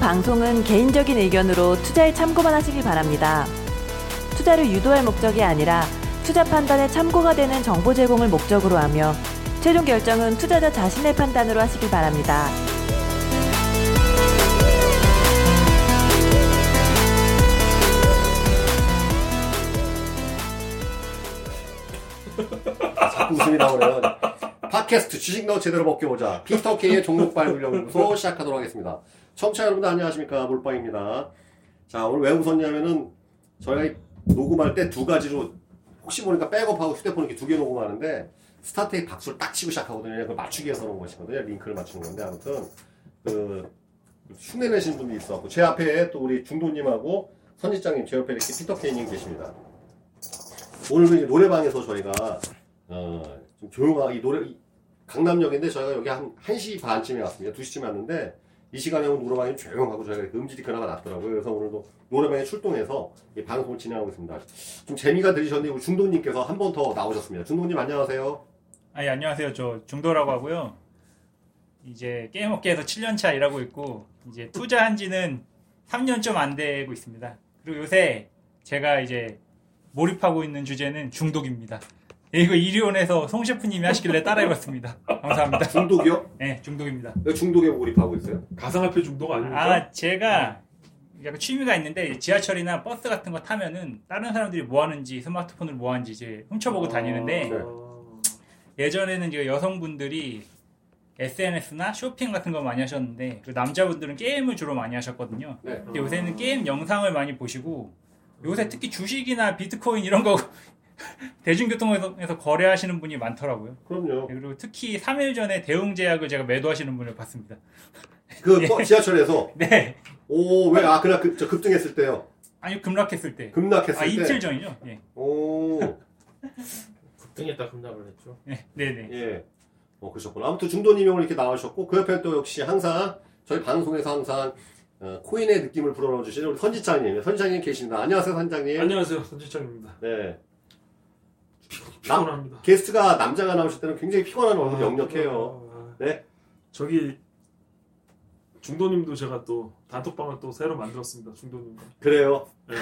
방송은 개인적인 의견으로 투자에 참고만 하시길 바랍니다. 투자를 유도할 목적이 아니라 투자 판단에 참고가 되는 정보 제공을 목적으로 하며 최종 결정은 투자자 자신의 판단으로 하시길 바랍니다. 자꾸 웃음이 나오네요. 팟캐스트 주식 너 제대로 먹겨보자. 피터 K의 종목 발굴 연구소 시작하도록 하겠습니다. 청취자 여러분들 안녕하십니까. 몰빵입니다. 자, 오늘 왜 웃었냐면은 저희가 이 녹음할 때 두 가지로 혹시 모르니까 백업하고 휴대폰 이렇게 두 개 녹음하는데 스타트에 박수를 딱 치고 시작하거든요. 그걸 맞추기 위해서 그런 것이거든요. 링크를 맞추는 건데 아무튼 그 흉내 내신 분이 있었고 제 앞에 또 우리 중도님하고 선지장님 제 옆에 이렇게 피터 K님 계십니다. 오늘 그 이제 노래방에서 저희가 어, 좀 조용하게 이 노래 이 강남역인데 저희가 여기 한 1시 반쯤에 왔습니다. 2시쯤에 왔는데 이 시간에 오면 노래방이 조용하고 저희가 음질이 그나마 낮더라고요. 그래서 오늘도 노래방에 출동해서 이 방송을 진행하고 있습니다. 좀 재미가 들리셨는데 중도님께서 한 번 더 나오셨습니다. 중도님 안녕하세요. 아, 예, 안녕하세요. 저 중도라고 하고요. 이제 게임 업계에서 7년 차 일하고 있고 이제 투자한 지는 3년 좀 안 되고 있습니다. 그리고 요새 제가 이제 몰입하고 있는 주제는 중독입니다. 예, 이거 이리온에서 송 셰프님이 하시길래 따라해봤습니다. 감사합니다. 중독이요? 네, 중독입니다. 왜 중독에 몰입하고 있어요? 가상화폐 중독 아닙니까? 아, 제가 약간 취미가 있는데 지하철이나 버스 같은 거 타면은 다른 사람들이 뭐 하는지 스마트폰을 뭐 하는지 이제 훔쳐보고 다니는데 네. 예전에는 이제 여성분들이 SNS나 쇼핑 같은 거 많이 하셨는데 그 남자분들은 게임을 주로 많이 하셨거든요. 네. 근데 요새는 게임 영상을 많이 보시고 요새 특히 주식이나 비트코인 이런 거 대중교통에서 거래하시는 분이 많더라고요. 그럼요. 네, 그리고 특히 3일 전에 대웅제약을 제가 매도하시는 분을 봤습니다. 그 버- 지하철에서 네. 오 왜 아 그날 급, 저 급등했을 때요. 아니 급락했을 때. 급락했을 아 때. 이틀 전이죠. 예. 오 급등했다 급락을 했죠. 네, 네, 네. 예. 어, 그러셨구나. 아무튼 중도님이 오늘 이렇게 나오셨고, 그 옆에 또 역시 항상, 저희 방송에서 항상, 어, 코인의 느낌을 불어넣어 주시는 우리 선지장님. 선지장님 계십니다. 안녕하세요, 선지장님. 안녕하세요, 선지장입니다. 네. 남- 피곤합니다. 게스트가 남자가 나오실 때는 굉장히 피곤한 얼굴 역력해요. 아, 네. 저기 중도님도 제가 또 단톡방을 또 새로 만들었습니다. 중도님과. 그래요. 네.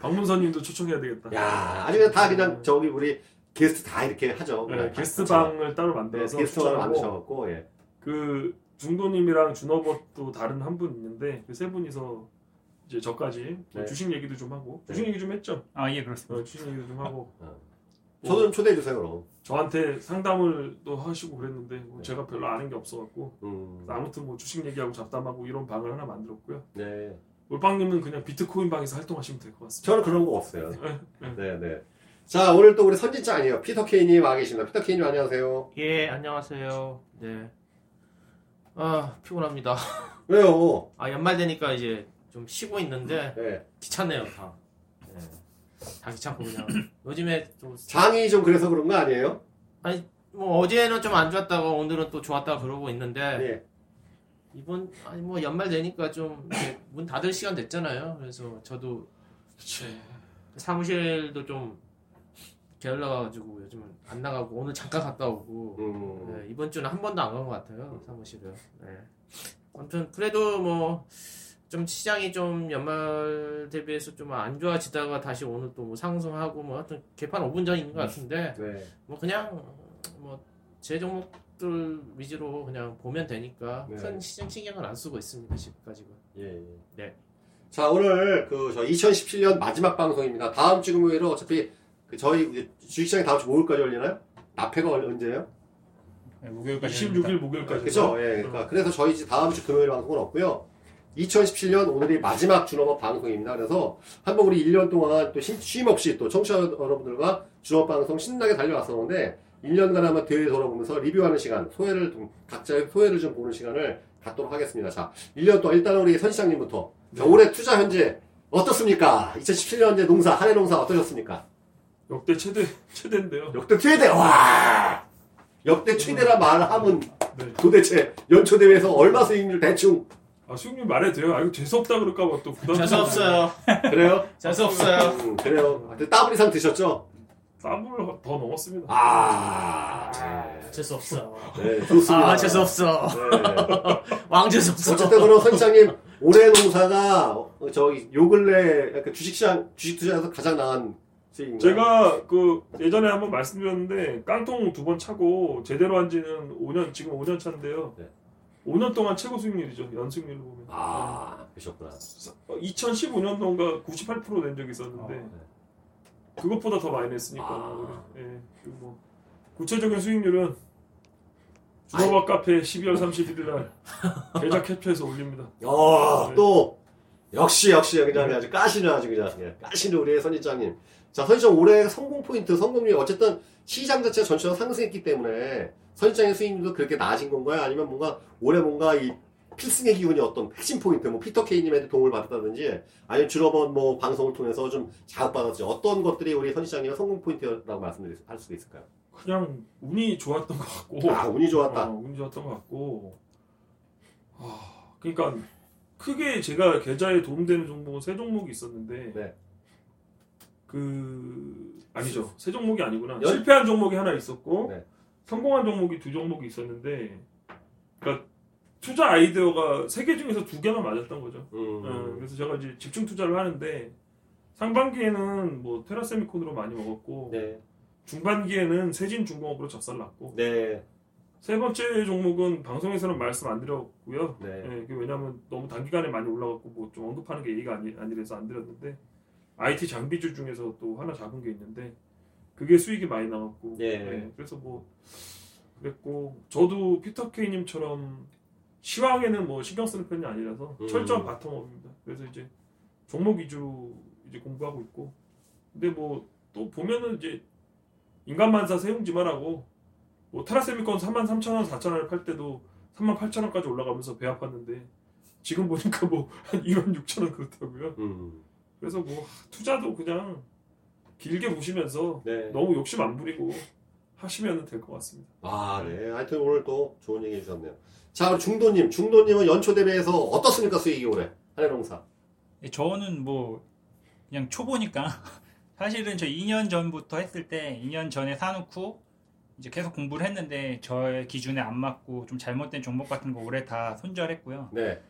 박문선님도 초청해야 되겠다. 야 아주 그냥 다 그냥 저기 우리 게스트 다 이렇게 하죠. 네, 게스트방을 따로 네, 만들어서 게스트방을 초청하고 만드셔갖고, 예. 그 중도님이랑 준호버또 다른 한 분 있는데 그 세 분이서 이제 저까지 또 네. 주식 얘기도 좀 하고 주식 네. 얘기 좀 했죠. 아, 예, 그렇습니다. 어, 주식 얘기도 좀 하고 저도 좀 초대해 주세요, 그럼. 저한테 상담을 또 하시고 그랬는데 뭐 네. 제가 별로 아는 게 없어갖고 음. 아무튼 뭐 주식 얘기하고 잡담하고 이런 방을 하나 만들었고요. 네. 올빵님은 그냥 비트코인 방에서 활동하시면 될 것 같습니다. 저는 그런 거 없어요. 네, 네. 네, 네. 자, 오늘 또 우리 선진자 아니에요. 피터 케이님 와 계십니다. 피터 케이님 안녕하세요. 예 안녕하세요. 네. 아 피곤합니다. 왜요? 아 연말 되니까 이제 좀 쉬고 있는데 네. 귀찮네요 다. 네. 다 귀찮고 그냥 요즘에 좀 장이 좀 그래서 그런 거 아니에요? 뭐 어제는 좀 안 좋았다가 오늘은 또 좋았다 그러고 있는데 네. 이번 아니 뭐 연말 되니까 좀 문 닫을 시간 됐잖아요. 그래서 저도 그치. 사무실도 좀 게을러가지고 요즘은 안 나가고 오늘 잠깐 갔다 오고 음. 네, 이번 주는 한 번도 안 간 것 같아요 사무실을. 네. 아무튼 그래도 뭐 좀 시장이 좀 연말 대비해서 좀 안 좋아지다가 다시 오늘 또 뭐 상승하고 뭐 하여튼 개판 5분 전인 것 같은데 네. 뭐 그냥 뭐 제 종목들 위주로 그냥 보면 되니까 네. 큰 시장 신경을 안 쓰고 있습니다 지금까지는. 예. 예. 네. 자, 오늘 그 저 2017년 마지막 방송입니다. 다음 주 금요일은 어차피 그 저희 이제 주식시장이 다음 주 목요일까지 열리나요? 앞에가 언제예요? 네, 목요일까지. 26일 목요일까지. 그죠? 예. 그러니까 그래서 저희 이제 다음 주 금요일 방송은 없고요. 2017년 오늘이 마지막 준업업 방송입니다. 그래서 한번 우리 1년 동안 또 쉼, 쉼 없이 또 청취자 여러분들과 준업 방송 신나게 달려왔었는데 1년간 한번 뒤에 돌아보면서 리뷰하는 시간, 소회를 좀 각자의 소회를 좀 보는 시간을 갖도록 하겠습니다. 자, 1년 동안 일단 우리 선 시장님부터 자, 올해 투자 현재 어떻습니까? 2017년 현재 농사, 한해 농사 어떠셨습니까? 역대 최대 최대인데요. 역대 최대, 와! 역대 최대라 말하면 네. 도대체 연초 대회에서 얼마 수익률 대충 아 수익률 말해도 돼요. 아 이거 재수 없다 그럴까봐 또 부담. 재수 없어요. 그래요? 재수 없어요. 음, 그래요. 하여튼 더블 이상 드셨죠? 땀을 더 넘었습니다. 아, 재수 없어. 네, 좋습니다. 아 재수 없어. 네. 왕 재수 없어. 어쨌든 그럼 선장님 올해 농사가 어, 저기 요 근래 약간 주식시장 주식 투자에서 가장 나은 수익인가요? 제가 그 예전에 한번 말씀드렸는데 깡통 두 번 차고 제대로 한 지는 5년 지금 5년 차인데요. 네. 5년 동안 최고 수익률이죠. 연수익률로 보면. 아 그러셨구나. 2015년도인가 98%낸 적이 있었는데 네. 그것보다 더 많이 냈으니까. 아. 예. 그리고 뭐 구체적인 수익률은 주노박 카페 12월 31일 날 계좌 캡처해서 올립니다. 어, 네. 또 역시 역시 그냥 아주 까시는 아주 그냥 예, 까시는 우리 선인장님. 자 선인장 올해 성공 포인트 성공률 어쨌든 시장 자체가 전체적으로 상승했기 때문에 선인장의 수익률도 그렇게 나아진 건가요? 아니면 뭔가 올해 뭔가 이 필승의 기운이 어떤 핵심 포인트, 뭐 피터 케이님한테 도움을 받았다든지 아니면 주로번 뭐 방송을 통해서 좀 자극받았지 어떤 것들이 우리 선인장님의 성공 포인트라고 말씀드릴 수- 있을까요? 그냥 운이 좋았던 것 같고 아 운이 좋았다. 어, 운이 좋았던 것 같고 아, 그러니까 크게 제가 계좌에 도움되는 종목은 세 종목이 있었는데 네. 그 아니죠 세 종목이 아니구나 열- 실패한 종목이 하나 있었고 네. 성공한 종목이 두 종목이 있었는데 그러니까 투자 아이디어가 세 개 중에서 두 개만 맞았던 거죠. 음. 어, 그래서 제가 이제 집중 투자를 하는데 상반기에는 뭐 테라세미콘으로 많이 먹었고 네. 중반기에는 세진중공업으로 적살났고 네. 세 번째 종목은 방송에서는 말씀 안 드렸고요. 네. 예, 그게 왜냐하면 너무 단기간에 많이 올라갔고 뭐 좀 언급하는 게 예의가 아니, 아니라서 안 드렸는데 IT 장비주 중에서 또 하나 작은 게 있는데 그게 수익이 많이 나왔고 예. 예, 그래서 뭐 그랬고 저도 피터 케이님처럼 시황에는 뭐 신경 쓰는 편이 아니라서 음. 철저한 바텀업입니다. 그래서 이제 종목 위주로 이제 공부하고 있고 근데 뭐 또 보면은 이제 인간만사 세웅지만하고 뭐 테라세미콘 3만 3천 원, 4천 원을 팔 때도 3만 8천 원까지 올라가면서 배 아팠는데 지금 보니까 뭐 한 2만 6천 원 그렇더라고요. 음. 그래서 뭐 투자도 그냥 길게 보시면서 네. 너무 욕심 안 부리고 하시면 될 것 같습니다. 아, 네. 하여튼 오늘 또 좋은 얘기 해주셨네요. 자, 우리 중도님. 중도님은 연초 대비해서 어떻습니까, 수익이 올해? 한해농사. 예, 저는 뭐 그냥 초보니까 사실은 저 2년 전부터 했을 때 2년 전에 사놓고 이제 계속 공부를 했는데 저의 기준에 안 맞고 좀 잘못된 종목 같은 거 올해 다 손절했고요. 네.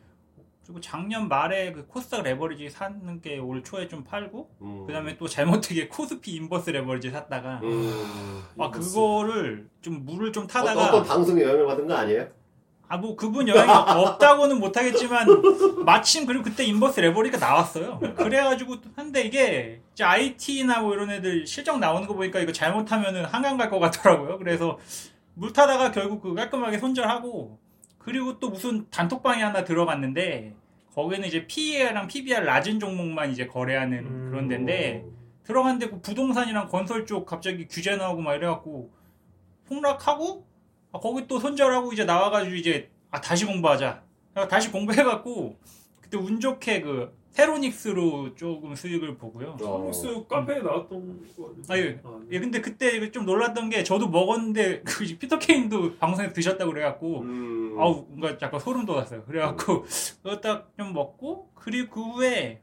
그리고 작년 말에 그 코스닥 레버리지 사는 게 올 초에 좀 팔고 음. 그다음에 또 잘못되게 코스피 inverse 레버리지 샀다가 음. 아 그거를 좀 물을 좀 어, 타다가 어떤 방송에 영향을 받은 거 아니에요? 아 뭐 그분 영향이 없다고는 못하겠지만 마침 그리고 그때 인버스 레버리가 나왔어요. 그래가지고 한데 이게 이제 IT나 뭐 이런 애들 실적 나오는 거 보니까 이거 잘못하면은 한강 갈 것 같더라고요. 그래서 물 타다가 결국 그 깔끔하게 손절하고 그리고 또 무슨 단톡방에 하나 들어갔는데 거기는 이제 PE랑 PBR 낮은 종목만 이제 거래하는 음. 그런 데인데 들어갔는데 그 부동산이랑 건설 쪽 갑자기 규제 나오고 막 이래갖고 폭락하고 아, 거기 또 손절하고 이제 나와가지고 이제 아 다시 공부하자. 다시 공부해갖고 그때 운 좋게 그 세로닉스로 조금 수익을 보고요. 어. 스 카페에 나왔던 거 아, 예. 아, 예, 근데 그때 좀 놀랐던 게 저도 먹었는데 그 피터 케인도 방송에서 드셨다고 그래갖고 음. 아우 뭔가 약간 소름 돋았어요. 그래갖고 그거 딱 좀 먹고 그리고 그 후에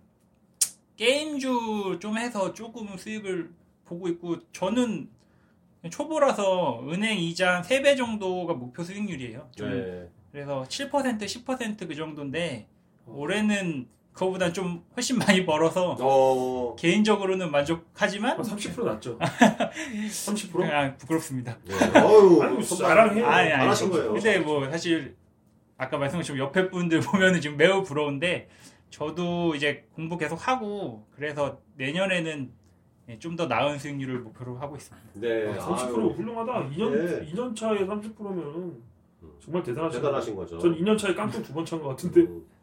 게임주 좀 해서 조금 수익을 보고 있고 저는 초보라서 은행 이자 한 3배 정도가 목표 수익률이에요. 좀 네. 그래서 7% 10%그 정도인데 올해는 그거보다 좀 훨씬 많이 벌어서 어. 개인적으로는 만족하지만 30% 낮죠. 30%? 그냥 부끄럽습니다. 네. 어유. 아니, 자랑해요. 아니, 아니. 잘하신 거예요. 근데 뭐 사실 아까 말씀하신 옆에 분들 보면은 지금 매우 부러운데 저도 이제 공부 계속 하고 그래서 내년에는 예, 좀더 나은 수익률을 목표로 하고 있습니다. 네. 아, 30% 아유, 훌륭하다. 2년 네. 2년 차에 30%면은 정말 대단하신 대단하신 거죠. 전 2년 차에 깡통 두번 찬 것 같은데. 음.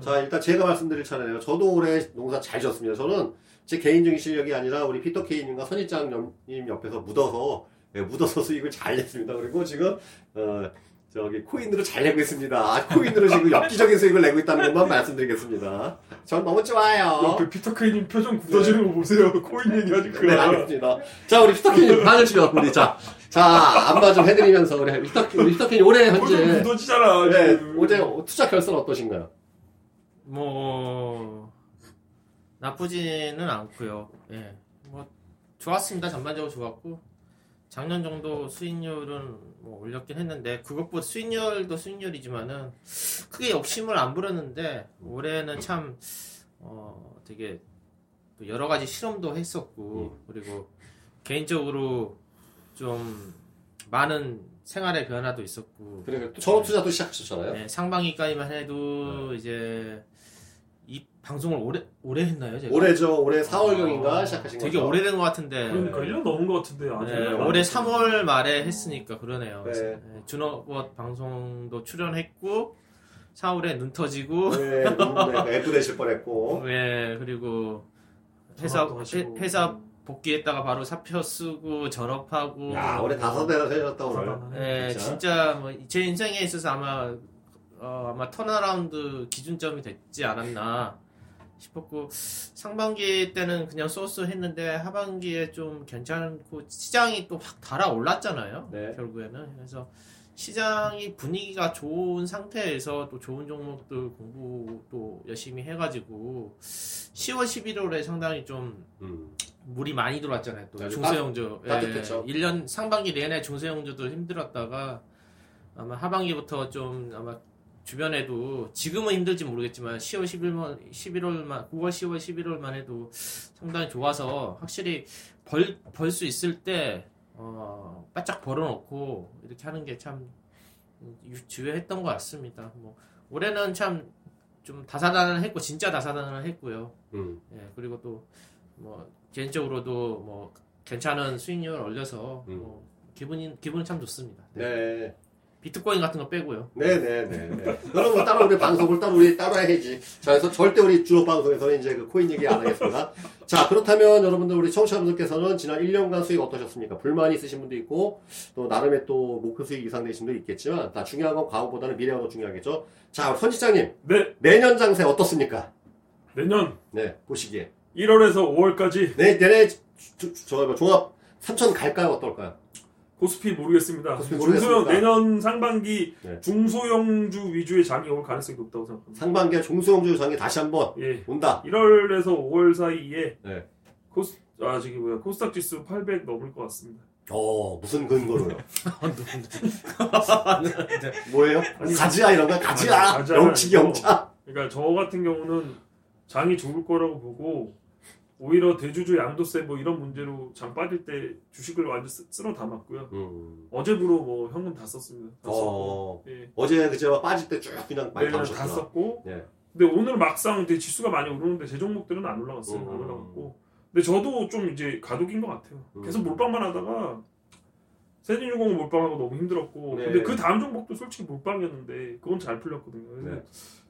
자, 일단 제가 말씀드릴 차례네요. 저도 올해 농사 잘 지었습니다. 저는 제 개인적인 실력이 아니라 우리 피터 케이님과 선희장님 옆에서 묻어서, 네, 묻어서 수익을 잘 냈습니다. 그리고 지금, 어, 저기, 코인으로 잘 내고 있습니다. 아, 코인으로 지금 엽기적인 수익을 내고 있다는 것만 말씀드리겠습니다. 전 너무 좋아요. 옆에 피터케이님 표정 굳어지는 거 보세요. 코인 얘기하니까. 네, 알겠습니다. 자, 우리 피터 케이님 반을 치면, 우리, 자, 자, 안마 좀 해드리면서, 우리 피터, 우리 피터 케이님 올해 표정 현재, 굳어지잖아. 네, 지금. 어제 투자 결산 어떠신가요? 뭐 나쁘지는 않고요. 예, 뭐 좋았습니다. 전반적으로 좋았고 작년 정도 수익률은 뭐 올렸긴 했는데 그것보다 수익률도 수익률이지만은 크게 욕심을 안 부렸는데 올해는 참 어, 되게 또 여러 가지 실험도 했었고 그리고 개인적으로 좀 많은 생활의 변화도 있었고 그리고 또 전업 투자도 시작하셨잖아요. 네, 상반기까지만 해도 이제 이 방송을 오래 오래 했나요? 제가? 올해죠. 올해 4월경인가 시작하신 되게 거죠. 오래된 것 같은데 그러니까 1년 넘은 것 같은데 아직 네, 안 올해 됐어요. 3월 말에 했으니까 그러네요. 네. 네, 준호봇 방송도 출연했고 4월에 눈 터지고 네, 네, F 되실 뻔했고. 네, 그리고 회사 회사 복귀했다가 바로 사표 쓰고 전업하고 야, 올해 다섯 대나 세셨다 오늘. 네, 진짜? 진짜 뭐 제 인생에 있어서 아마 어, 아마 turnaround 기준점이 됐지 않았나 싶었고 상반기 때는 그냥 so so 했는데 하반기에 좀 괜찮고 시장이 또 확 달아올랐잖아요. 네. 결국에는 그래서 시장이 분위기가 좋은 상태에서 또 좋은 종목들 공부 또 열심히 해가지고 10월 11월에 상당히 좀 음. 물이 많이 들어왔잖아요. 또 네, 중소형주. 따- 따뜻했죠. 1년 상반기 내내 중소형주들 힘들었다가 아마 하반기부터 좀 아마 주변에도 지금은 힘들지 모르겠지만 10월 11월 11월만 9월 10월 11월만 해도 상당히 좋아서 확실히 벌 벌 수 있을 때 어, 바짝 벌어놓고 이렇게 하는 게 참 주요했던 것 같습니다. 뭐 올해는 참 좀 다사다난을 했고 진짜 다사다난을 했고요. 음. 예, 그리고 또뭐 개인적으로도 뭐 괜찮은 수익률 올려서 음. 뭐 기분이 기분은 참 좋습니다. 네. 비트코인 같은 거 빼고요. 네네네. 그럼 뭐 따로 우리 방송을 따로 우리 따로 해야지. 자, 그래서 절대 우리 주로 방송에서는 이제 그 코인 얘기 안 하겠습니다. 자, 그렇다면 여러분들 우리 청취자분들께서는 지난 1년간 수익 어떠셨습니까? 불만이 있으신 분도 있고 또 나름의 또 목표 수익 이상 되신 분도 있겠지만 다 중요한 건 과거보다는 미래가 더 중요하겠죠. 자, 선지장님 네 내년 장세 어떻습니까? 내년 네, 보시기에. 1월에서 5월까지 내 내내 저, 저, 저 종합 3천 갈까요? 어떨까요? 고스피 모르겠습니다. 고스피 중소형 모르겠습니다. 내년 상반기 네. 중소형주 위주의 장이 올 가능성이 높다고 생각합니다. 상반기에 중소형주 장이 다시 한번 예, 온다. 1월에서 5월 사이에 네. 코스 아 저기 뭐야 코스닥 지수 800 넘을 것 같습니다. 어, 무슨 근거로요? 뭐예요? 아니, 가지야 이런 거 가지야 아니, 가지야 영치기 아니고. 영차 그러니까 저 같은 경우는 장이 좋을 거라고 보고 오히려 대주주 양도세 뭐 이런 문제로 장 빠질 때 주식을 완전 쓰- 쓸어 담았고요. 음. 어제부로 뭐 현금 다 썼습니다. 다. 어, 예. 어제 그제와 빠질 때 쭉 그냥 많이 네, 다 담으셨구나 썼고. 예. 근데 오늘 막상 이제 지수가 많이 오르는데 제 종목들은 안 올라갔어요. 안 음. 올라갔고. 근데 저도 좀 이제 가독인 것 같아요. 음. 계속 몰빵만 하다가 세진유공은 몰빵하고 너무 힘들었고. 네. 근데 그 다음 종목도 솔직히 몰빵이었는데 그건 잘 풀렸거든요. 그래서 네.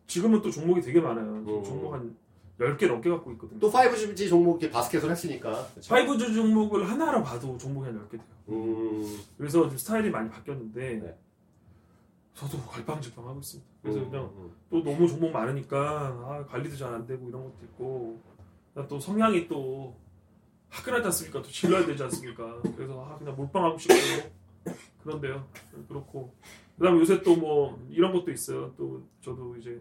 지금은 또 종목이 되게 많아요. 음. 종목 한 10개 넘게 갖고 있거든요. 또 5G 종목이 바스켓을 했으니까 그쵸? 5G 종목을 하나로 봐도 종목이 한 10개 돼요. 음, 그래서 좀 스타일이 많이 바뀌었는데 네. 저도 갈팡질팡 하고 있습니다. 그래서 음, 그냥 음. 또 너무 종목 많으니까 아, 관리도 잘 안 되고 이런 것도 있고 그다음 또 성향이 또 화끈하지 않습니까? 또 질러야 되지 않습니까? 그래서 아, 그냥 몰빵하고 싶고 그런데요. 그렇고 그다음 요새 또 뭐 이런 것도 있어요. 또 저도 이제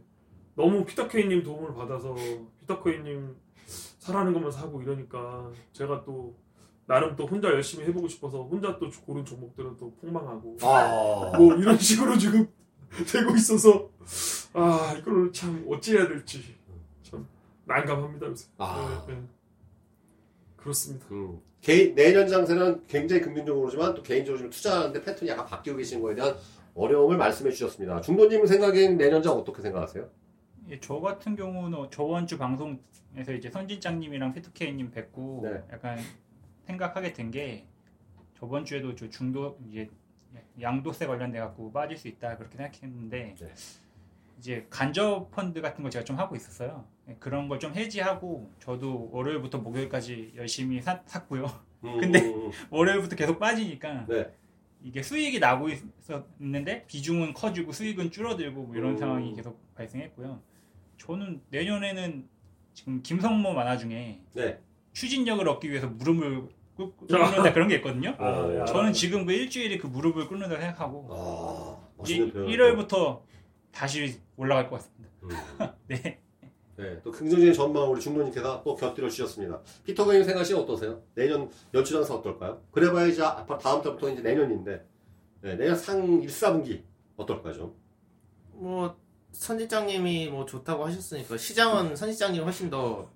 너무 피터케이님 도움을 받아서 피터케이님 사라는 것만 사고 이러니까 제가 또 나름 또 혼자 열심히 해보고 싶어서 혼자 또 고른 종목들은 또 폭망하고 아, 뭐 이런 식으로 지금 되고 있어서 아 이걸 참 어찌해야 될지 참 난감합니다 요새. 아. 네, 네. 그렇습니다. 음. 개인, 내년 장세는 굉장히 긍정적으로지만 또 개인적으로 좀 투자하는데 패턴이 약간 바뀌고 계신 거에 대한 어려움을 말씀해 주셨습니다. 중도님 생각엔 내년 장 어떻게 생각하세요? 예, 저 같은 경우는 저번 주 방송에서 이제 선진장님이랑 페투케이님 뵙고 네. 약간 생각하게 된 게 저번 주에도 저 중도 이제 양도세 관련돼 갖고 빠질 수 있다 그렇게 생각했는데 네. 이제 간접 펀드 같은 거 제가 좀 하고 있었어요. 예, 그런 걸 좀 해지하고 저도 월요일부터 목요일까지 열심히 사- 샀고요. 근데 음, 월요일부터 계속 빠지니까 네. 이게 수익이 나고 있었는데 비중은 커지고 수익은 줄어들고 뭐 이런 음. 상황이 계속 발생했고요. 저는 내년에는 지금 김성모 만화 중에 네. 추진력을 얻기 위해서 무릎을 꿇- 꿇는다 그런 게 있거든요. 아, 야. 저는 지금 그 일주일에 그 무릎을 꿇는다 생각하고 아, 이제 멋있는 표현. 1월부터 다시 올라갈 것 같습니다. 음. 네. 네, 또 긍정적인 전망 우리 중도님께서 또 곁들여 주셨습니다. 피터 그님 생각이 어떠세요? 내년 연초 장사 어떨까요? 그래봐야 이제 앞으로 다음 달부터 이제 내년인데 네, 내년 상 1, 4분기 어떨까요 좀? 뭐 선지장님이 뭐 좋다고 하셨으니까 시장은 선지장님 훨씬 더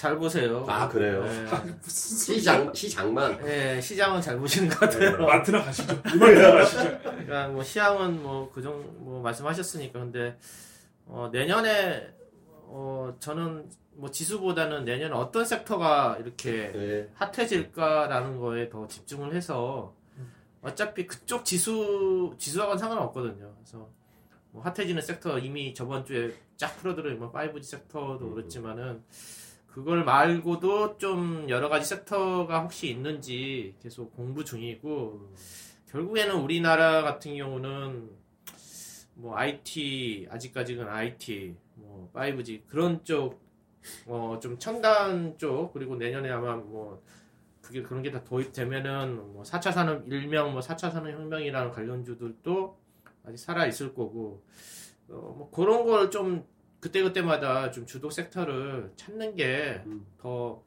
잘 보세요. 아 그래요? 네. 시장 시장만 네, 시장은 잘 보시는 것 같아요. 마트나 가시죠. 이마트나 가시죠. 그러니까 뭐 시향은 뭐 그정 뭐 말씀하셨으니까 근데 어 내년에 어 저는 뭐 지수보다는 내년에 어떤 섹터가 이렇게 네. 핫해질까라는 거에 더 집중을 해서 어차피 그쪽 지수 지수하고는 상관없거든요. 그래서 뭐 핫해지는 섹터 이미 저번 주에 쫙 풀어드린 뭐 5G 섹터도 그렇지만은 그걸 말고도 좀 여러 가지 섹터가 혹시 있는지 계속 공부 중이고 결국에는 우리나라 같은 경우는 뭐 IT 아직까지는 IT 뭐 5G 그런 쪽어좀 첨단 쪽 그리고 내년에 아마 뭐 그게 그런 게 다 도입되면은 뭐 4차 산업 일명 뭐 4차 산업 혁명이라는 관련주들도 아직 살아 있을 거고 어 뭐 그런 걸 좀 그때 그때마다 좀 주도 섹터를 찾는 게 음. 더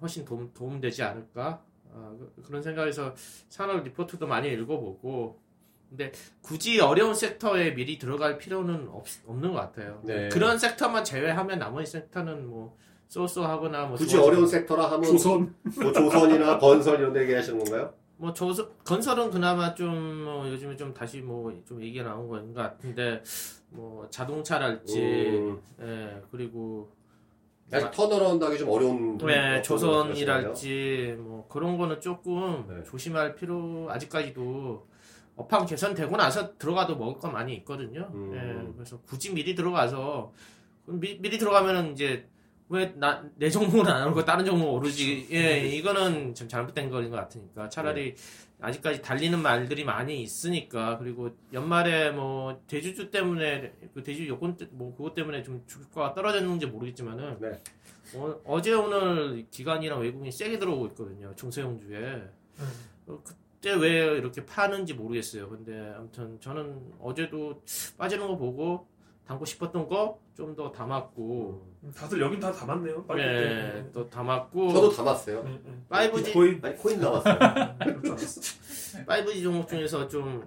훨씬 도움 도움되지 않을까 아, 그- 그런 생각에서 산업 리포트도 많이 읽어보고 근데 굳이 어려운 섹터에 미리 들어갈 필요는 없, 없는 것 같아요. 네. 그런 섹터만 제외하면 나머지 섹터는 뭐 쏘쏘하거나 뭐 굳이 어려운 섹터라 하면 조선. 뭐 조선이나 건설 이런 데 얘기하시는 건가요? 뭐 조선 건설은 그나마 좀 뭐 요즘에 좀 다시 뭐 좀 얘기가 나온 것 같은데 뭐 자동차랄지 음, 예 그리고 아직 턴어라운드하기 좀 어려운 네? 조선이랄지 뭐 그런 거는 조금 네. 조심할 필요 아직까지도 업황 개선되고 나서 들어가도 먹을 거 많이 있거든요. 음. 예, 그래서 굳이 미리 들어가서 미, 미리 들어가면은 이제 왜 나 내 종목은 안 오르고 다른 종목 오르지? 예, 이거는 좀 잘못된 거인 것 같으니까. 차라리 아직까지 달리는 말들이 많이 있으니까. 그리고 연말에 뭐 대주주 때문에 그 대주 요건 때- 뭐 그것 때문에 좀 주가가 떨어졌는지 모르겠지만은 네. 어, 제 오늘 기관이랑 외국인이 세게 들어오고 있거든요. 중소형주에. 어, 그때 왜 이렇게 파는지 모르겠어요. 근데 아무튼 저는 어제도 빠지는 거 보고 담고 싶었던 거 좀 더 담았고 다들 여긴 다 담았네요. 빨리 네, 때. 또 담았고 저도 담았어요. 네, 네. 5G 비트코인 아니 코인 줄 알았어. 5G 종목 중에서 좀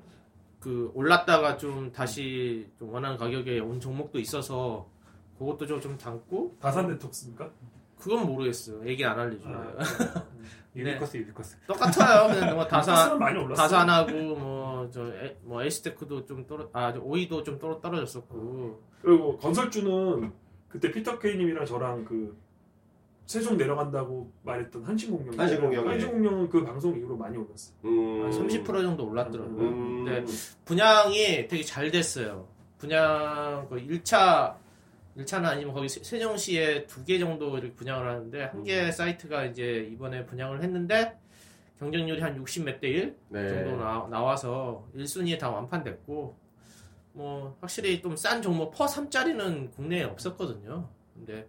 그 올랐다가 좀 다시 좀 원하는 가격에 온 종목도 있어서 그것도 좀, 좀 담고 다산 네트워크입니까? 그건 모르겠어요. 얘기 안 알려줘요. 아, 유니커스 유니커스. 똑같아요. 그냥 뭐 다산 다산은 많이 올랐어. 다산하고 뭐저 뭐 에이스테크도 좀 떨어 아 오이도 좀 떨어 떨어졌었고 그리고 건설주는 그때 피터 케이님이랑 저랑 그 세종 내려간다고 말했던 한신공영. 한신공영, 예. 한신공영은 그 방송 이후로 많이 올랐어. 음, 한30% 정도 올랐더라고요. 음, 근데 분양이 되게 잘 됐어요. 분양 그 1차 1차는 아니면 거기 세- 세종시에 두 개 정도 이렇게 분양을 하는데 한 개 사이트가 이제 이번에 분양을 했는데 경쟁률이 한 60 몇 대1 네. 정도 나, 나와서 1순위에 다 완판됐고 뭐 확실히 좀 싼 종목 퍼 3짜리는 국내에 없었거든요. 근데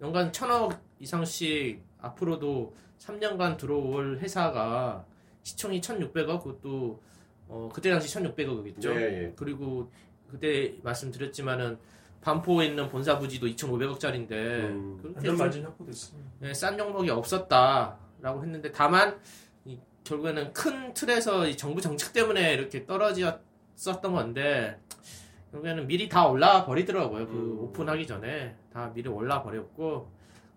연간 천억 이상씩 앞으로도 3년간 들어올 회사가 시총이 1,600억 그것도 어 그때 당시 1,600억이겠죠. 예, 예. 그리고 그때 말씀드렸지만은 반포에 있는 본사 부지도 2,500억짜리인데 음. 그렇게 마진 확보됐어. 네, 싼 종목이 없었다라고 했는데 다만 이 결국에는 큰 틀에서 이 정부 정책 때문에 이렇게 떨어졌었던 건데 결국에는 미리 다 올라 버리더라고요. 그 음. 오픈하기 전에 다 미리 올라 버렸고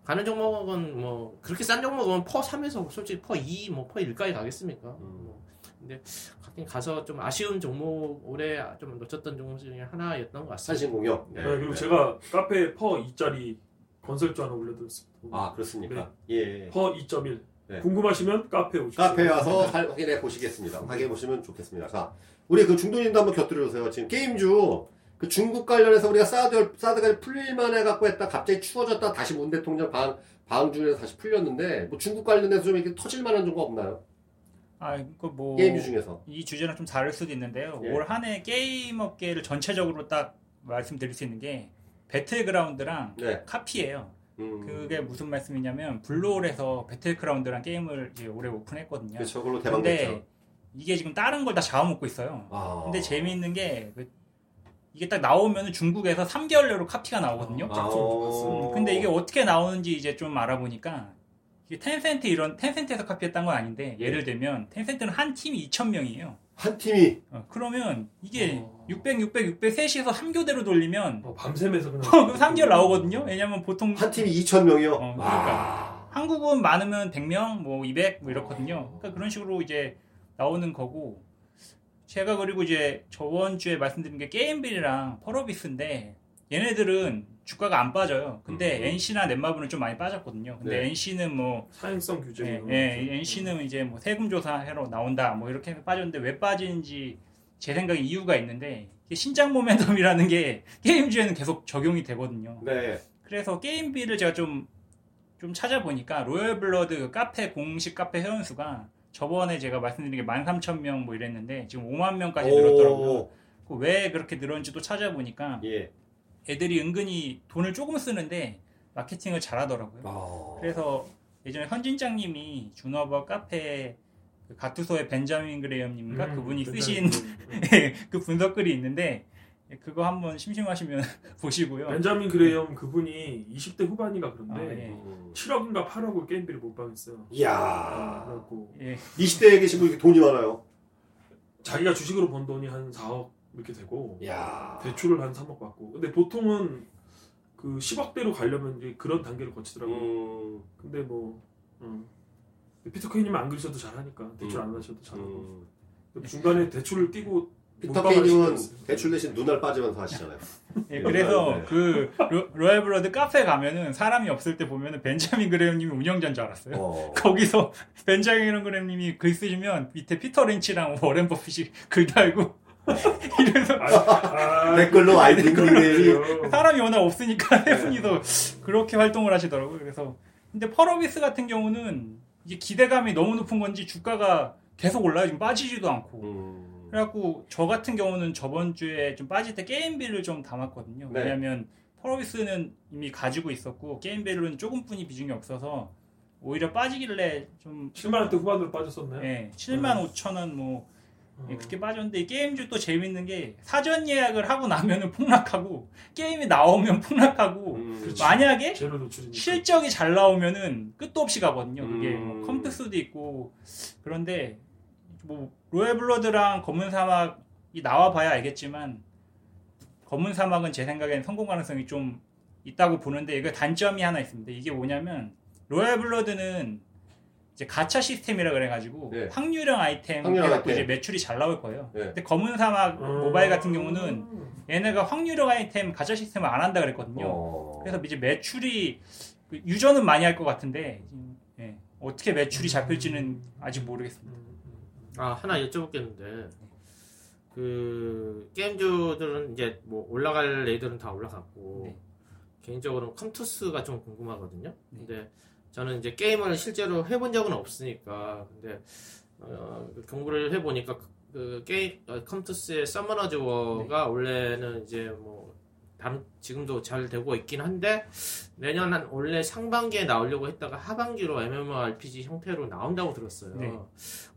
가는 종목은 뭐 그렇게 싼 종목은 PER 3에서 솔직히 퍼 2, 뭐 퍼 1까지 가겠습니까? 음. 뭐. 근데 가긴 가서 좀 아쉬운 종목 올해 좀 놓쳤던 종목 중에 하나였던 것 같습니다. 한신공영. 네, 그리고 제가 카페에 PER 2짜리 건설주 하나 올려드렸습니다. 아 그렇습니까? 예. PER 2.1. 네. 궁금하시면 카페 오십시오. 카페에 와서 살- 확인해 보시겠습니다. 확인해 보시면 좋겠습니다. 자, 우리 그 중도님도 한번 곁들여 주세요. 지금 게임주 그 중국 관련해서 우리가 사드 사드가 풀릴만 해 갖고 했다 갑자기 추워졌다 다시 문 대통령 방 방중에서 다시 풀렸는데 뭐 중국 관련해서 좀 이렇게 터질 만한 종가 없나요? 아, 그뭐 게임주 중에서. 이 주제랑 좀 다를 수도 있는데요. 예. 올 한해 게임 업계를 전체적으로 딱 말씀드릴 수 있는 게 배틀그라운드랑 네. 카피예요. 음. 그게 무슨 말씀이냐면 블루홀에서 배틀그라운드랑 게임을 이제 올해 오픈했거든요. 그렇죠. 그걸로 근데 대박냈죠. 이게 지금 다른 걸 다 잡아먹고 있어요. 아. 근데 재미있는 게그 이게 딱 나오면 중국에서 3개월 내로 카피가 나오거든요. 아. 음, 근데 이게 어떻게 나오는지 이제 좀 알아보니까 이게 텐센트 이런 텐센트에서 카피했던 건 아닌데 예를 들면 텐센트는 한 팀이 2,000명이에요. 한 팀이 그러면 이게 어. 600, 600, 600 셋이서 3교대로 돌리면 어, 밤샘에서 그냥 그럼 3개월 나오거든요. 왜냐면 보통 한 팀이 2천 명이요. 어, 그러니까. 한국은 많으면 100명, 뭐 200, 뭐 이렇거든요. 그러니까 그런 식으로 이제 나오는 거고. 제가 그리고 이제 저번 주에 말씀드린 게 게임빌이랑 펄어비스인데 얘네들은 주가가 안 빠져요. 근데 음. NC나 넷마블은 좀 많이 빠졌거든요. 근데 네. NC는 뭐 사행성 규제 예, 예, 거. NC는 이제 뭐 세금 조사하러 나온다 뭐 이렇게 빠졌는데 왜 빠지는지 제 생각에 이유가 있는데 신장 모멘텀이라는 게 게임주에는 계속 적용이 되거든요. 네. 그래서 게임비를 제가 좀, 좀 찾아보니까 로열 블러드 그 카페 공식 카페 회원수가 저번에 제가 말씀드린 게 13,000명 뭐 이랬는데 지금 5만 명까지 늘었더라고요. 오. 그왜 그렇게 늘었는지도 찾아보니까 예. 애들이 은근히 돈을 조금 쓰는데 마케팅을 잘하더라고요. 아. 그래서 예전에 현진장님이 준어버 카페 그 가투소의 벤자민 그레이엄님인가 음, 그분이 쓰신 분. 그 분석글이 있는데 그거 한번 심심하시면 보시고요. 벤자민 그레이엄 그분이 20대 후반이가 그런데 아, 예. 음. 7억인가 8억을 게임비를 못 받았어요. 이야. 그래갖고 예. 20대에 계신 분이 돈이 많아요. 자기가 주식으로 번 돈이 한 4억 이렇게 되고 이야. 대출을 한 3억 받고 근데 보통은 그 10억대로 가려면 이제 그런 단계를 거치더라고요. 음. 근데 뭐 음. 피터 케이님은 안 그러셔도 잘하니까 대출 음. 안 하셔도 잘하고 음. 중간에 대출을 끼고 피터 몰빵을 케이님은 시켰어요. 대출 대신 눈알 빠지면서 하시잖아요. 예, 그래서 네. 그 로, 로얄 블러드 카페 가면은 사람이 없을 때 보면은 벤자민 그레이엄님이 운영자인 줄 알았어요. 어. 거기서 벤자민 그레이엄님이 글 쓰시면 밑에 피터 린치랑 워렌 버핏이 글 달고 이래서 아, 아, 댓글로 아이디 닉네임이 그래요. 사람이 워낙 없으니까 세 분이서 그렇게 활동을 하시더라고요. 그래서 근데 펄어비스 같은 경우는 이게 기대감이 너무 높은 건지 주가가 계속 올라요. 지금 빠지지도 않고. 음. 그래갖고 저 같은 경우는 저번 주에 좀 빠질 때 게임비를 좀 담았거든요. 네. 왜냐면 펄어비스는 이미 가지고 있었고 게임비는 조금뿐이 비중이 없어서 오히려 빠지길래 좀 7만 원대 후반으로 빠졌었나요? 예, 7만 5천 원뭐 어. 예, 그렇게 빠졌는데 이 게임주 또 재밌는 게 사전 예약을 하고 나면은 폭락하고 게임이 나오면 폭락하고 음. 그렇지. 만약에. 실적이 잘 나오면은 끝도 없이 가거든요. 그게 음. 뭐 컴퓨스도 있고 그런데 뭐 로얄 블러드랑 검은 사막이 나와봐야 알겠지만 검은 사막은 제 생각엔 성공 가능성이 좀 있다고 보는데 이거 단점이 하나 있습니다. 이게 뭐냐면 로얄 블러드는 이제 가차 시스템이라 그래가지고 네. 확률형 아이템 확률형 해갖고 아이템. 이제 매출이 잘 나올 거예요. 네. 근데 검은 사막 음. 모바일 같은 경우는 얘네가 확률형 아이템 가차 시스템을 안 한다 그랬거든요. 어. 그래서 이제 매출이 그 유저는 많이 할 것 같은데 음, 예, 어떻게 매출이 잡힐지는 아직 모르겠습니다. 음, 아 하나 여쭤보겠는데 그 게임주들은 이제 뭐 올라갈 애들은 다 올라갔고 네. 개인적으로는 컴투스가 좀 궁금하거든요. 네. 근데 저는 이제 게임을 실제로 해본 적은 없으니까 근데 어, 그 공부를 해보니까 그, 그 게임 어, 컴투스의 서머너즈 워가 네. 원래는 이제 뭐 다른 지금도 잘 되고 있긴 한데 내년 한 원래 상반기에 나오려고 했다가 하반기로 MMORPG 형태로 나온다고 들었어요. 네.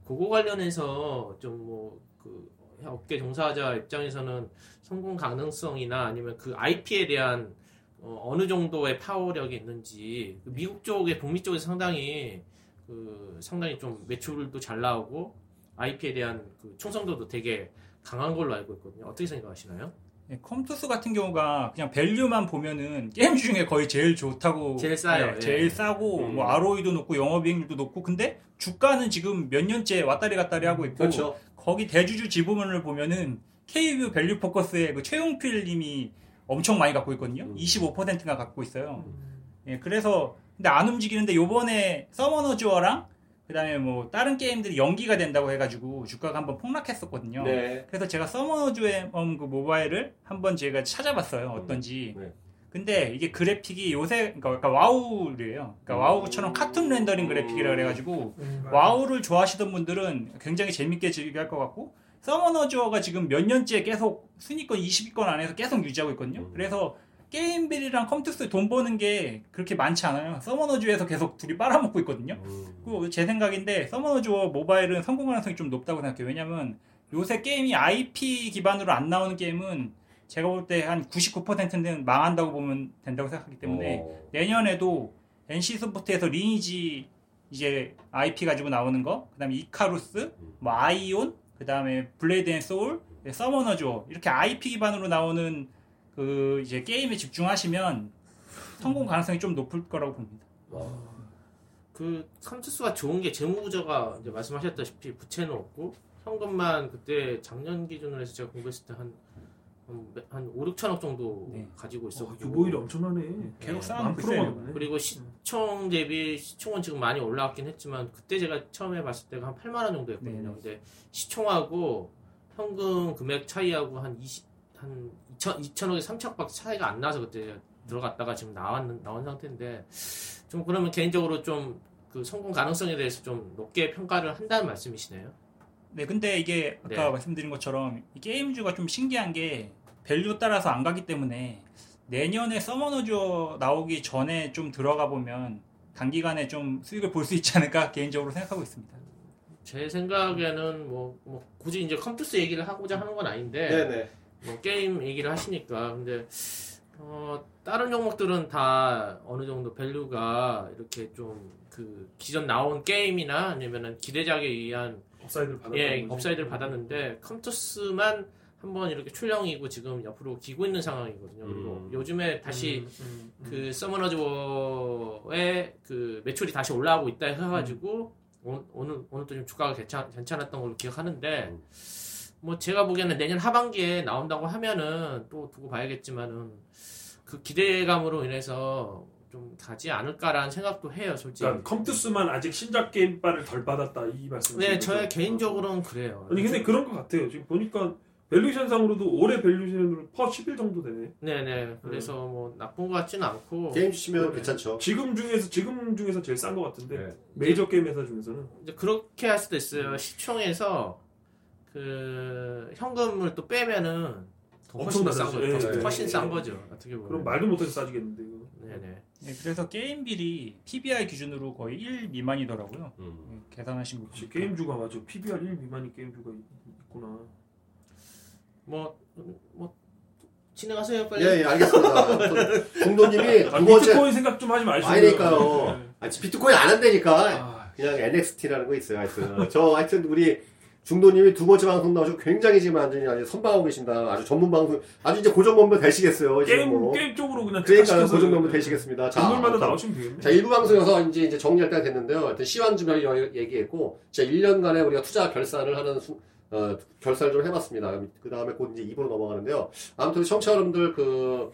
그거 관련해서 좀뭐그 업계 종사자 입장에서는 성공 가능성이나 아니면 그 IP에 대한 어, 느 정도의 파워력이 있는지 그 미국 쪽에 북미 쪽에 상당히 그 상당히 좀 매출도 잘 나오고 IP에 대한 그 충성도도 되게 강한 걸로 알고 있거든요. 어떻게 생각하시나요? 예, 컴투스 같은 경우가 그냥 value만 보면은 게임 중에 거의 제일 좋다고 제일 싸요, 예, 예. 제일 싸고 음. 뭐 ROE도 높고 영업이익률도 높고 근데 주가는 지금 몇 년째 왔다리 갔다리 하고 있고 그렇죠. 거기 대주주 지분을 보면은 KB 밸류 포커스의 그 최웅필 님이 엄청 많이 갖고 있거든요. 음. 25%가 갖고 있어요. 음. 예, 그래서 근데 안 움직이는데 요번에 서머너즈 워랑 그다음에 뭐 다른 게임들이 연기가 된다고 해가지고 주가가 한번 폭락했었거든요. 네. 그래서 제가 서머너즈 워 음, 그 모바일을 한번 제가 찾아봤어요. 어떤지. 네. 근데 이게 그래픽이 요새 그러니까 약간 와우래요. 그러니까 음. 와우처럼 카툰 렌더링 그래픽이라 그래가지고 음, 와우를 좋아하시던 분들은 굉장히 재밌게 즐길 것 같고 서머너즈 워가 지금 몇 년째 계속 순위권 20위권 안에서 계속 유지하고 있거든요. 음. 그래서 게임빌이랑 컴투스 돈 버는 게 그렇게 많지 않아요. 서머너즈에서 계속 둘이 빨아먹고 있거든요. 음. 그제 생각인데 서머너즈 워 모바일은 성공 가능성이 좀 높다고 생각해요. 왜냐면 요새 게임이 IP 기반으로 안 나오는 게임은 제가 볼 때 한 99%는 망한다고 보면 된다고 생각하기 때문에 어. 내년에도 NC 소프트에서 리니지 이제 IP 가지고 나오는 거, 그다음에 이카루스, 뭐 아이온, 그 다음에 블레이드 앤 소울, 서머너즈 워 이렇게 IP 기반으로 나오는 그 이제 게임에 집중하시면 성공 가능성이 좀 높을 거라고 봅니다. 그 컴투스가 좋은 게 재무구조가 이제 말씀하셨다시피 부채는 없고 현금만 그때 작년 기준으로 해서 제가 공부했을 때 한 한 5, 6천억 정도 네. 가지고 어, 있었고 규모율이 엄청나네. 계속 네, 쌓아놓고 있어요. 그리고 시 총 대비 시총은 지금 많이 올라왔긴 했지만 그때 제가 처음에 봤을 때가 한 8만 원 정도였거든요. 네. 근데 시총하고 현금 금액 차이하고 한 20, 한 2천, 2천억에 3천억밖에 차이가 안 나서 그때 들어갔다가 지금 나왔는, 나온 상태인데 좀 그러면 개인적으로 좀 그 성공 가능성에 대해서 좀 높게 평가를 한다는 말씀이시네요. 네, 근데 이게 아까 네. 말씀드린 것처럼 이 게임주가 좀 신기한 게 value 따라서 안 가기 때문에 내년에 서머너즈 나오기 전에 좀 들어가 보면 단기간에 좀 수익을 볼 수 있지 않을까 개인적으로 생각하고 있습니다. 제 생각에는 뭐, 뭐 굳이 이제 컴투스 얘기를 하고자 하는 건 아닌데 네네. 뭐 게임 얘기를 하시니까 근데 어, 다른 종목들은 다 어느 정도 value가 이렇게 좀 그 기존 나온 게임이나 아니면은 기대작에 의한 upside를 받았다는 예. upside를 받았는데 컴투스만 한번 이렇게 출렁이고 지금 옆으로 기고 있는 상황이거든요. 그리고 음. 요즘에 다시 음, 음, 음. 그 서머너즈 워의 그 매출이 다시 올라가고 있다 해가지고 오- 오늘 오늘 또좀 주가가 괜찮, 괜찮았던 걸로 기억하는데 음. 뭐 제가 보기에는 내년 하반기에 나온다고 하면은 또 두고 봐야겠지만은 그 기대감으로 인해서 좀 가지 않을까라는 생각도 해요, 솔직히. 그러니까 컴투스만 아직 신작 게임바를 덜 받았다 이 말씀. 네, 저의 개인적으로는 그래요. 아니 근데 그런 것 같아요. 지금 보니까 valuation상으로도 올해 valuation으로 PER 11 정도 되네. 네네. 그래서 뭐 나쁜 것 같지는 않고 게임주 치면 괜찮죠. 지금 중에서 지금 중에서 제일 싼 것 같은데 네. 메이저 게임 회사 중에서는 이제 그렇게 할 수도 있어요. 시총에서 그 현금을 또 빼면은 더 싼. 거죠. 예, 더 예, 훨씬 예. 싼 거죠. 어떻게 보면. 그럼 말도 못해서 싸지겠는데 이거. 네네. 네, 그래서 게임빌이 PBI 기준으로 거의 1 미만이더라고요. 음. 네, 계산하신 거 보니까. 게임주가 맞아. PBR 1 미만이 게임주가 있- 있구나. 뭐, 뭐, 진행하세요, 빨리. 예, 예, 알겠습니다. 중도님이 아, 두 번째 비트코인 생각 좀 하지 마시고요. 아니니까요. 네. 아, 비트코인 안 한다니까. 아, 그냥 NXT라는 거 있어요, 하여튼. 저, 하여튼, 우리 중도님이 두 번째 방송 나오시고 굉장히 지금 완전히 아주 선방하고 계신다. 아주 전문 방송, 아주 이제 고정 멤버 되시겠어요. 게임 뭐. 게임 쪽으로 그냥 그러니까 특화시켜서 고정 멤버 되시겠습니다. 자, 전문마다 아무튼 나오시면 되겠네. 자, 일부 방송에서 이제, 이제 정리할 때가 됐는데요. 하여튼 시황주별 얘기했고, 진짜 1년간의 우리가 투자 결산을 하는 수, 어, 결산을 좀 해봤습니다. 그 다음에 곧 이제 2부로 넘어가는데요. 아무튼 청취자 여러분들 그,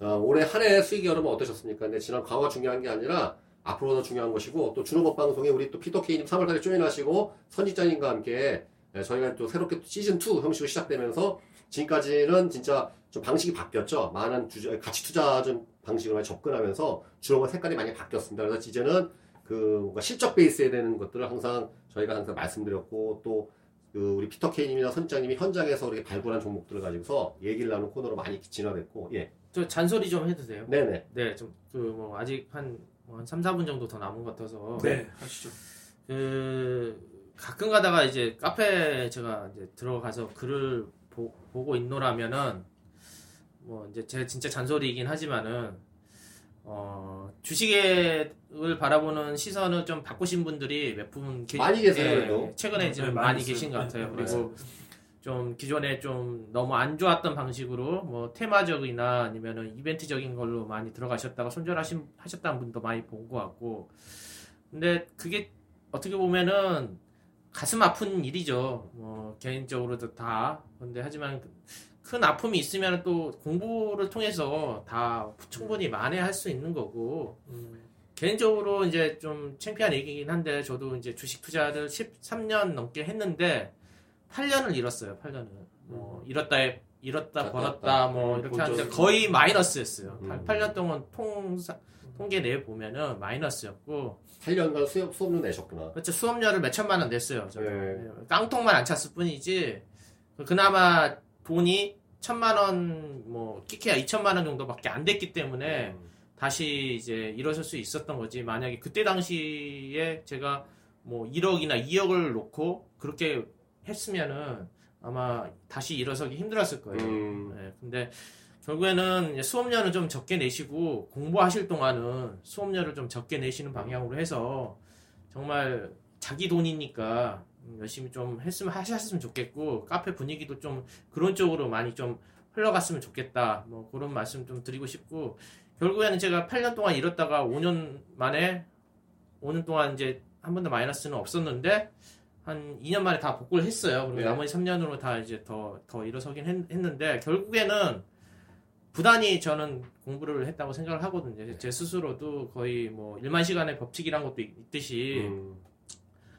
어, 올해 한 해 수익이 여러분 어떠셨습니까? 근데 지난 과거가 중요한 게 아니라 앞으로 더 중요한 것이고, 또 준호법 방송에 우리 또 피터케이님 3월달에 조인하시고, 선지자님과 함께 네, 저희가 또 새롭게 시즌2 형식으로 시작되면서 지금까지는 진짜 좀 방식이 바뀌었죠. 많은 주저, 가치 투자 좀 방식으로 접근하면서 주로가 색깔이 많이 바뀌었습니다. 그래서 이제는 그 뭔가 실적 베이스에 되는 것들을 항상 저희가 항상 말씀드렸고 또 그 우리 피터 케이님이나 선장님이 현장에서 우리 발굴한 종목들을 가지고서 얘기를 나누는 코너로 많이 진화됐고 예 저 잔소리 좀 해도 돼요? 네네 네, 좀, 그, 뭐, 아직 한, 뭐한 3, 4분 정도 더 남은 것 같아서. 네, 하시죠. 그, 가끔 가다가 이제 카페 제가 이제 들어가서 글을 보, 고 있노라면은, 뭐, 이제 제 진짜 잔소리이긴 하지만은, 어, 주식을 바라보는 시선을 좀 바꾸신 분들이 몇 분 많이 계세요, 그래도. 최근에 좀 네, 많이, 많이 계신 것. 같아요. 네, 그리고 좀 기존에 좀 너무 안 좋았던 방식으로 뭐 테마적이나 아니면은 이벤트적인 걸로 많이 들어가셨다가 손절하신 하셨다는 분도 많이 본 것 같고 근데 그게 어떻게 보면은 가슴 아픈 일이죠 뭐 개인적으로도 다 근데 하지만 큰 아픔이 있으면 또 공부를 통해서 다 충분히 만회할 수 있는 거고 개인적으로 이제 좀 창피한 얘기긴 한데 저도 이제 주식 투자를 13년 넘게 했는데 8년을 잃었어요. 8년을. 뭐 잃었다 잃었다 자, 벌었다. 뭐 음, 이렇게. 하는데 거의 마이너스였어요. 음. 8, 년 동안 통 통계 내 보면은 마이너스였고 8년간 수업 수업료 내셨구나 그렇죠 수업료를 몇 천만 원 냈어요. 저도. 네. 깡통만 안 찼을 뿐이지 그나마 돈이 천만 원, 뭐, 키키야 2천만 원 정도밖에 안 됐기 때문에 다시 이제 일어설 수 있었던 거지. 만약에 그때 당시에 제가 뭐 1억이나 2억을 놓고 그렇게 했으면은 아마 다시 일어서기 힘들었을 거예요. 음. 네, 근데 결국에는 수업료는 좀 적게 내시고 공부하실 동안은 수업료를 좀 적게 내시는 방향으로 해서 정말 자기 돈이니까 열심히 좀 했으면 하셨으면 좋겠고 카페 분위기도 좀 그런 쪽으로 많이 좀 흘러갔으면 좋겠다. 뭐 그런 말씀 좀 드리고 싶고 결국에는 제가 8년 동안 일었다가 5년 만에 5년 동안 이제 한 번도 마이너스는 없었는데 한 2년 만에 다 복구를 했어요. 그리고 네. 나머지 3년으로 다 이제 더, 더 일어서긴 했, 했는데, 결국에는 부단히 저는 공부를 했다고 생각을 하거든요. 제 스스로도 거의 뭐 1만 시간의 법칙이란 것도 있- 있듯이 음.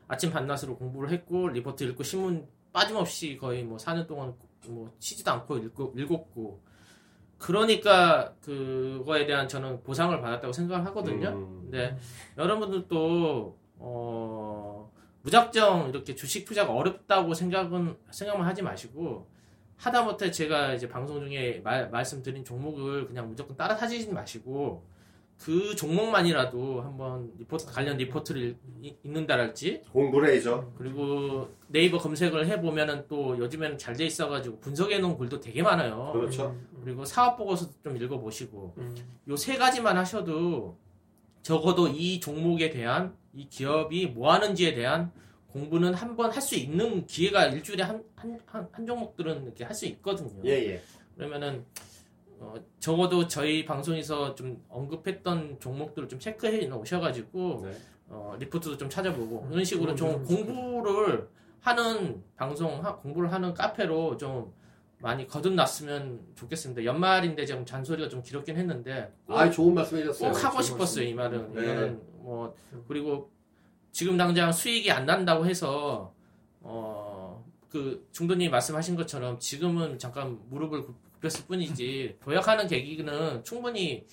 아침 반낮으로 공부를 했고, 리포트 읽고, 신문 빠짐없이 거의 뭐 4년 동안 뭐 쉬지도 않고 읽고, 읽었고, 그러니까 그거에 대한 저는 보상을 받았다고 생각을 하거든요. 음. 근데 여러분들도 어 무작정 이렇게 주식 투자가 어렵다고 생각은 생각만 하지 마시고 하다못해 제가 이제 방송 중에 말, 말씀드린 종목을 그냥 무조건 따라 사지지 마시고 그 종목만이라도 한번 리포트 관련 리포트를 읽- 읽는다랄지 공부를 해야죠. 그리고 네이버 검색을 해보면은 또 요즘에는 잘 돼 있어가지고 분석해 놓은 글도 되게 많아요. 그렇죠. 그리고 사업 보고서도 좀 읽어보시고 음. 요세 가지만 하셔도 적어도 이 종목에 대한 이 기업이 뭐 하는지에 대한 공부는 한 번 할 수 있는 기회가 일주일에 한, 한, 한, 한 종목들은 이렇게 할 수 있거든요. 예, 예. 그러면은, 어, 적어도 저희 방송에서 좀 언급했던 종목들을 좀 체크해 놓으셔가지고, 네. 어, 리포트도 좀 찾아보고, 이런 식으로 좀 음, 공부를 하는 방송, 하- 공부를 하는 카페로 좀 많이 거듭났으면 좋겠습니다. 연말인데 지금 잔소리가 좀 길었긴 했는데, 아, 좋은 말씀 해주셨어요. 꼭 하고 싶었어요 이 말은 네. 이거는 뭐 그리고 지금 당장 수익이 안 난다고 해서 어 그 중도님 말씀하신 것처럼 지금은 잠깐 무릎을 굽- 굽혔을 뿐이지 도약하는 계기는 충분히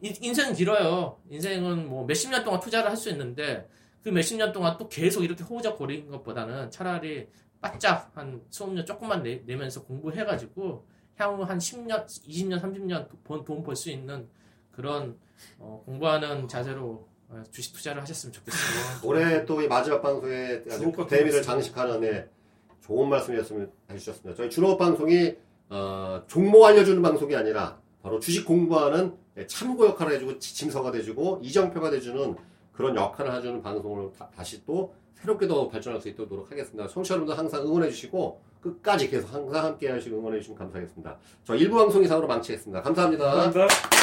인- 인생은 길어요 인생은 뭐 몇십 년 동안 투자를 할 수 있는데 그 몇십 년 동안 또 계속 이렇게 호우적거리는 것보다는 차라리 바짝 한 수업료 조금만 내, 내면서 공부해가지고 향후 한 10년, 20년, 30년 돈 벌 수 있는 그런 어, 공부하는 자세로 어, 주식 투자를 하셨으면 좋겠습니다. 올해 또 이 마지막 방송에 대미를. 장식하는 네, 좋은 말씀이었으면 해주셨습니다. 저희 준호 방송이 어, 종목 알려주는 방송이 아니라 바로 주식 공부하는 네, 참고 역할을 해주고 지침서가 돼주고 이정표가 돼주는 그런 역할을 해주는 방송을 다, 시 또 새롭게 더 발전할 수 있도록 노력하겠습니다. 청취자 여러분들 항상 응원해 주시고 끝까지 계속 항상 함께 하시고 응원해 주시면 감사하겠습니다. 저 일부 방송 이상으로 망치겠습니다. 감사합니다. 감사합니다.